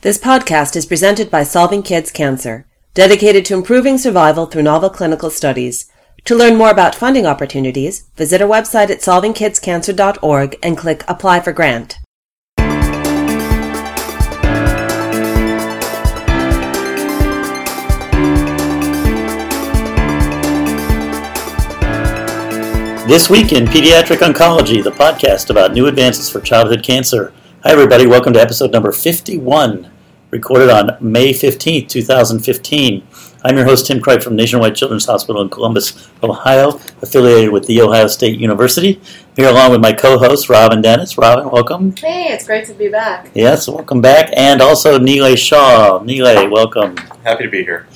This podcast is presented by Solving Kids Cancer, dedicated to improving survival through novel clinical studies. To learn more about funding opportunities, visit our website at solvingkidscancer.org and click Apply for Grant. This week in Pediatric Oncology, the podcast about new advances for childhood cancer. Hi, everybody. Welcome to episode number 51, recorded on May 15th, 2015. I'm your host, Tim Cripe from Nationwide Children's Hospital in Columbus, Ohio, affiliated with The Ohio State University. Here along with my co host, Robin Dennis. Robin, welcome. Hey, it's great to be back. Yes, welcome back. And also Nilay Shah. Nilay, welcome. Happy to be here.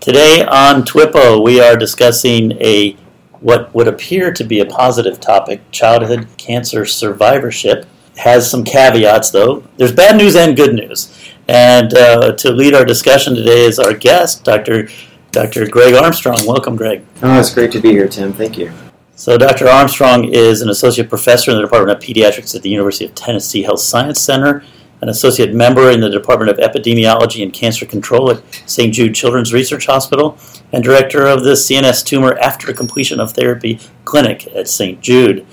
Today on TWIPO, we are discussing a what would appear to be a positive topic, childhood cancer survivorship. Has some caveats, though. There's bad news and good news. And uh, to lead our discussion today is our guest, Dr. Dr. Greg Armstrong. Welcome, Greg. Oh, it's great to be here, Tim. Thank you. So, Dr. Armstrong is an associate professor in the Department of Pediatrics at the University of Tennessee Health Science Center, an associate member in the Department of Epidemiology and Cancer Control at St. Jude Children's Research Hospital, and director of the CNS Tumor After Completion of Therapy Clinic at St. Jude.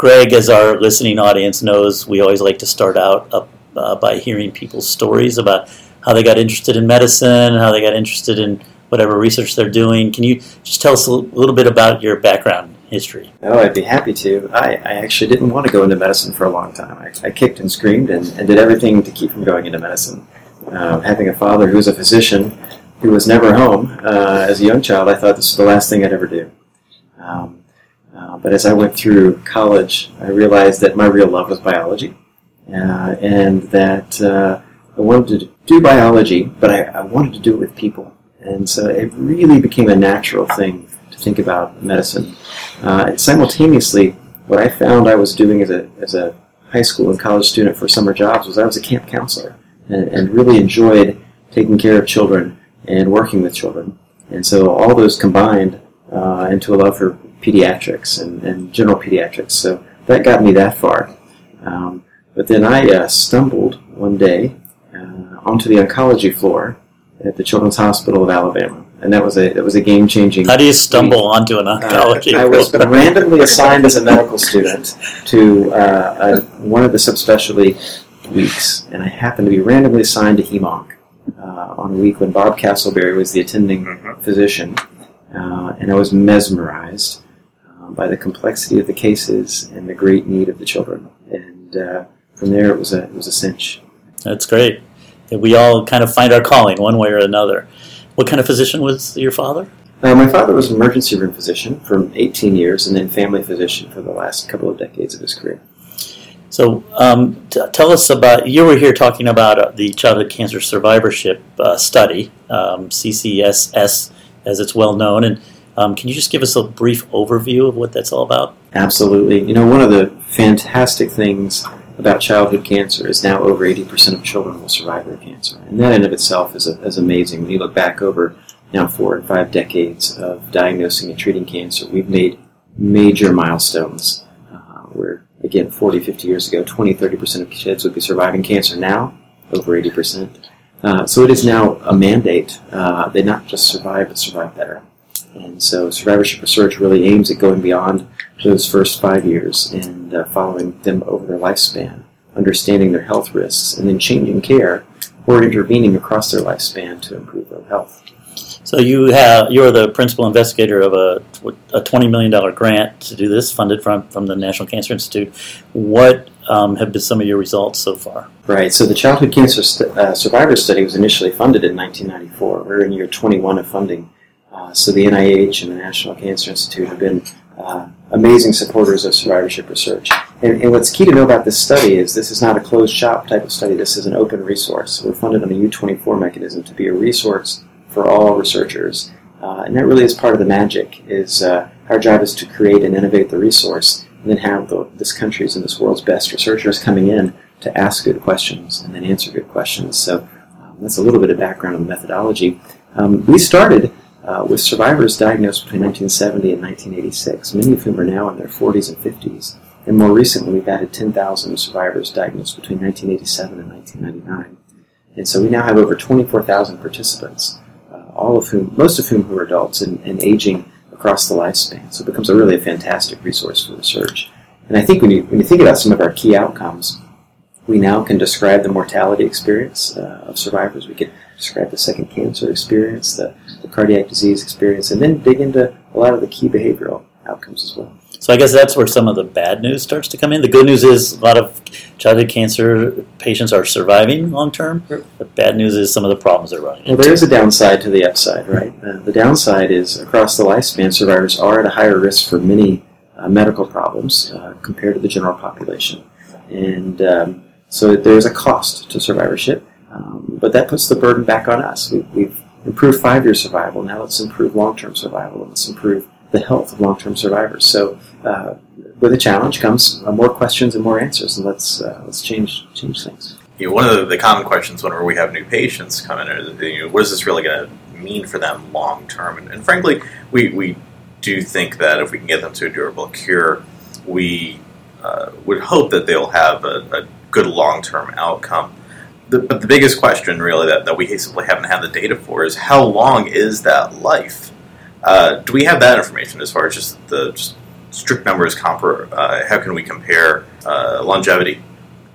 Greg, as our listening audience knows, we always like to start out uh, uh, by hearing people's stories about how they got interested in medicine, how they got interested in whatever research they're doing. Can you just tell us a little bit about your background history? Oh, I'd be happy to. I, I actually didn't want to go into medicine for a long time. I, I kicked and screamed and, and, did everything to keep from going into medicine. Um, having a father who was a physician who was never home uh, as a young child, I thought this was the last thing I'd ever do. Um, uh, but as I went through college, I realized that my real love was biology, uh, and that uh, I wanted to do biology, but I, I, wanted to do it with people. And so it really became a natural thing to think about medicine. Uh, simultaneously, what I found I was doing as a, as a high school and college student for summer jobs was I was a camp counselor and, and really enjoyed taking care of children and working with children. And so all those combined uh, into a love for pediatrics and, and, general pediatrics. So that got me that far. Um, but then I uh, stumbled one day uh, onto the oncology floor at the Children's Hospital of Alabama. And that was a that was a game changing. How do you stumble week. onto an oncology? Uh, I was randomly assigned as a medical student to uh, a, one of the subspecialty weeks, and I happened to be randomly assigned to hemonc uh, on a week when Bob Castleberry was the attending mm-hmm. physician, uh, and I was mesmerized uh, by the complexity of the cases and the great need of the children. And uh, from there, it was a it was a cinch. That's great. We all kind of find our calling one way or another. What kind of physician was your father? Uh, my father was an emergency room physician for 18 years, and then family physician for the last couple of decades of his career. So, um, t- tell us about you were here talking about uh, the childhood cancer survivorship uh, study, um, CCSS, as it's well known, and um, can you just give us a brief overview of what that's all about? Absolutely. You know, one of the fantastic things about childhood cancer is now over 80% of children will survive their cancer, and that in of itself is, a, is amazing. When you look back over now four and five decades of diagnosing and treating cancer, we've made major milestones. Uh, where again, 40, 50 years ago, 20, 30% of kids would be surviving cancer. Now, over 80%. Uh, so it is now a mandate. Uh, they not just survive, but survive better. And so survivorship research really aims at going beyond those first five years and uh, following them over their lifespan, understanding their health risks, and then changing care or intervening across their lifespan to improve their health. So you have you're the principal investigator of a, a twenty million dollar grant to do this, funded from from the National Cancer Institute. What um, have been some of your results so far? Right. So the Childhood Cancer st- uh, Survivor Study was initially funded in 1994. We're in year 21 of funding. Uh, so the NIH and the National Cancer Institute have been uh, amazing supporters of survivorship research. And, and, what's key to know about this study is this is not a closed shop type of study. This is an open resource. We're funded on a U24 mechanism to be a resource for all researchers. Uh, and that really is part of the magic. Is uh, our job is to create and innovate the resource, and then have the, this country's and this world's best researchers coming in to ask good questions and then answer good questions. So um, that's a little bit of background on the methodology. Um, we started uh, with survivors diagnosed between 1970 and 1986, many of whom are now in their 40s and 50s. And more recently, we've added 10,000 survivors diagnosed between 1987 and 1999. And so we now have over 24,000 participants, uh, all of whom, most of whom who are adults and, and aging across the lifespan. So it becomes a really a fantastic resource for research. And I think when you, when you think about some of our key outcomes, we now can describe the mortality experience uh, of survivors. We can describe the second cancer experience, the, the cardiac disease experience, and then dig into a lot of the key behavioral outcomes as well. So I guess that's where some of the bad news starts to come in. The good news is a lot of childhood cancer patients are surviving long term. The bad news is some of the problems they're running Well, there is a downside to the upside, right? Uh, the downside is across the lifespan, survivors are at a higher risk for many uh, medical problems uh, compared to the general population. And um, so there's a cost to survivorship, but that puts the burden back on us. We, we've improved five year survival, now let's improve long term survival, let's improve the health of long term survivors. So uh, with a challenge comes uh, more questions and more answers, and let's, uh, let's change, change things. You know, one of the, common questions whenever we have new patients come in is, you know, what is this really going to mean for them long term? And, and frankly, we, we do think that if we can get them to a durable cure, we uh, would hope that they'll have a, a good long term outcome. The, but the biggest question, really, that, that we simply haven't had the data for is how long is that life? Uh, do we have that information as far as just the just strict numbers? Compar- uh, how can we compare uh, longevity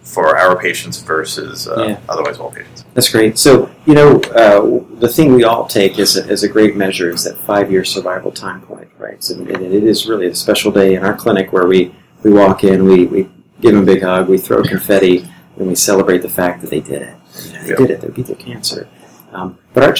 for our patients versus uh, Yeah. otherwise well patients? That's great. So, you know, uh, the thing we all take as a, as a great measure is that five year survival time point, right? So, and it is really a special day in our clinic where we, we walk in, we, we give them a big hug, we throw confetti, and we celebrate the fact that they did it. You know, they did it, they beat their cancer. Um,